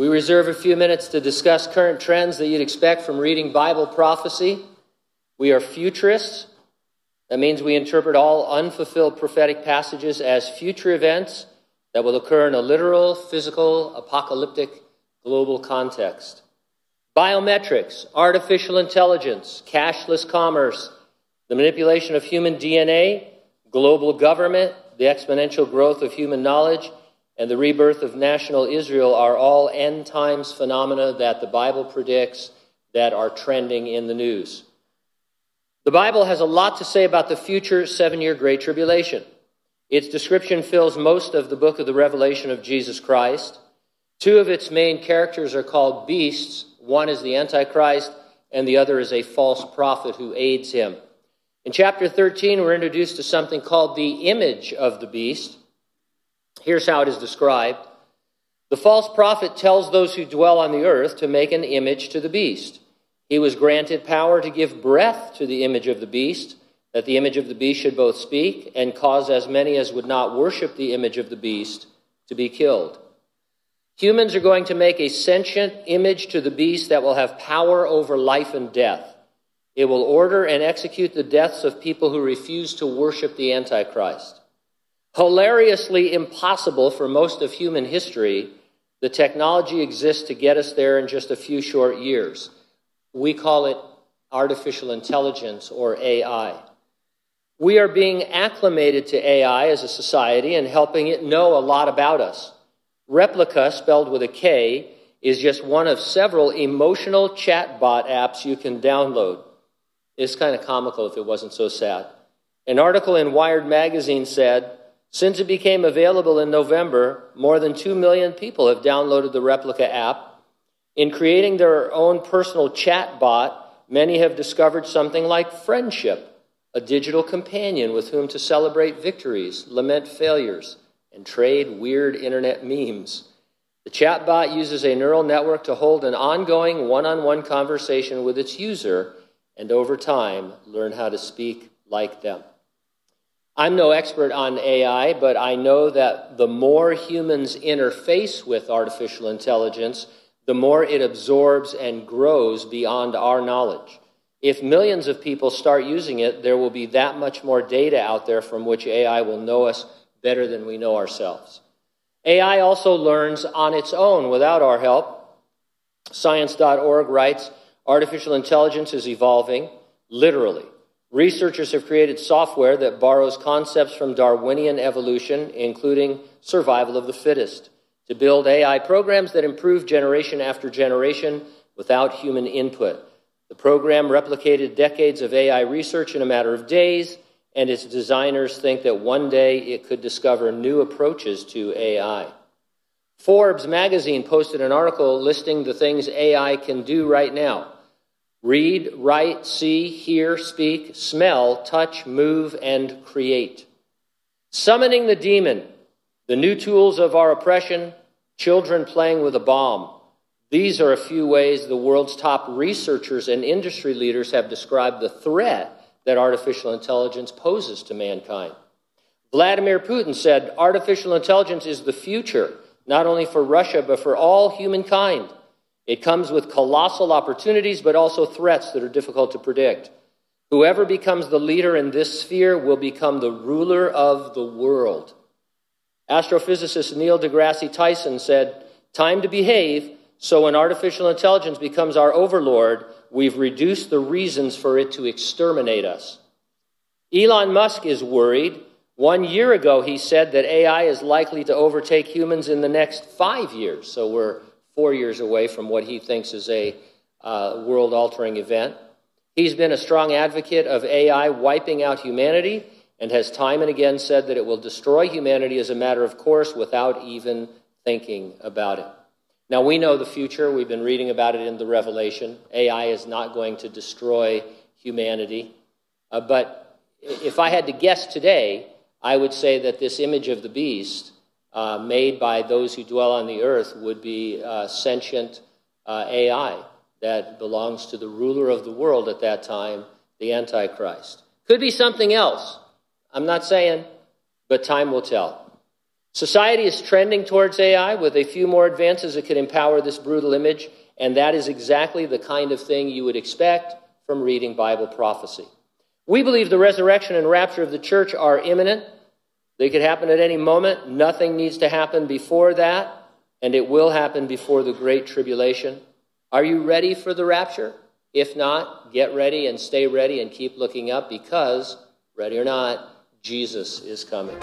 We reserve a few minutes to discuss current trends that you'd expect from reading Bible prophecy. We are futurists. That means we interpret all unfulfilled prophetic passages as future events that will occur in a literal, physical, apocalyptic, global context. Biometrics, artificial intelligence, cashless commerce, the manipulation of human DNA, global government, the exponential growth of human knowledge, and the rebirth of national Israel are all end times phenomena that the Bible predicts that are trending in the news. The Bible has a lot to say about the future seven year Great Tribulation. Its description fills most of the book of the Revelation of Jesus Christ. Two of its main characters are called beasts. One is the Antichrist, and the other is a false prophet who aids him. In chapter 13, we're introduced to something called the image of the beast. Here's how it is described The false prophet tells those who dwell on the earth to make an image to the beast. He was granted power to give breath to the image of the beast that the image of the beast should both speak and cause as many as would not worship the image of the beast to be killed. Humans are going to make a sentient image to the beast that will have power over life and death. It will order and execute the deaths of people who refuse to worship the Antichrist. Hilariously impossible for most of human history, the technology exists to get us there in just a few short years. We call it artificial intelligence or AI. We are being acclimated to AI as a society and helping it know a lot about us. Replika, spelled with a K, is just one of several emotional chatbot apps you can download. It's kind of comical if it wasn't so sad. An article in Wired magazine said, since it became available in November, more than 2 million people have downloaded the Replika app. In creating their own personal chatbot, many have discovered something like friendship a digital companion with whom to celebrate victories, lament failures, and trade weird internet memes. The chatbot uses a neural network to hold an ongoing one on one conversation with its user and over time learn how to speak like them. I'm no expert on AI, but I know that the more humans interface with artificial intelligence, the more it absorbs and grows beyond our knowledge. If millions of people start using it, there will be that much more data out there from which AI will know us better than we know ourselves. AI also learns on its own without our help. Science.org writes artificial intelligence is evolving, literally. Researchers have created software that borrows concepts from Darwinian evolution, including survival of the fittest, to build AI programs that improve generation after generation without human input. The program replicated decades of AI research in a matter of days, and its designers think that one day it could discover new approaches to AI. Forbes magazine posted an article listing the things AI can do right now read, write, see, hear, speak, smell, touch, move, and create. Summoning the demon, the new tools of our oppression, children playing with a bomb. These are a few ways the world's top researchers and industry leaders have described the threat that artificial intelligence poses to mankind. Vladimir Putin said artificial intelligence is the future, not only for Russia, but for all humankind. It comes with colossal opportunities, but also threats that are difficult to predict. Whoever becomes the leader in this sphere will become the ruler of the world. Astrophysicist Neil deGrasse Tyson said, Time to behave so when artificial intelligence becomes our overlord, we've reduced the reasons for it to exterminate us. Elon Musk is worried. One year ago, he said that AI is likely to overtake humans in the next five years. So we're four years away from what he thinks is a uh, world altering event. He's been a strong advocate of AI wiping out humanity and has time and again said that it will destroy humanity as a matter of course without even thinking about it. Now, we know the future. We've been reading about it in the Revelation. AI is not going to destroy humanity. Uh, but if I had to guess today, I would say that this image of the beast, uh, made by those who dwell on the earth, would be uh, sentient uh, AI that belongs to the ruler of the world at that time, the Antichrist. Could be something else. I'm not saying, but time will tell. Society is trending towards AI with a few more advances that could empower this brutal image, and that is exactly the kind of thing you would expect from reading Bible prophecy. We believe the resurrection and rapture of the church are imminent. They could happen at any moment. Nothing needs to happen before that, and it will happen before the Great Tribulation. Are you ready for the rapture? If not, get ready and stay ready and keep looking up because, ready or not, Jesus is coming.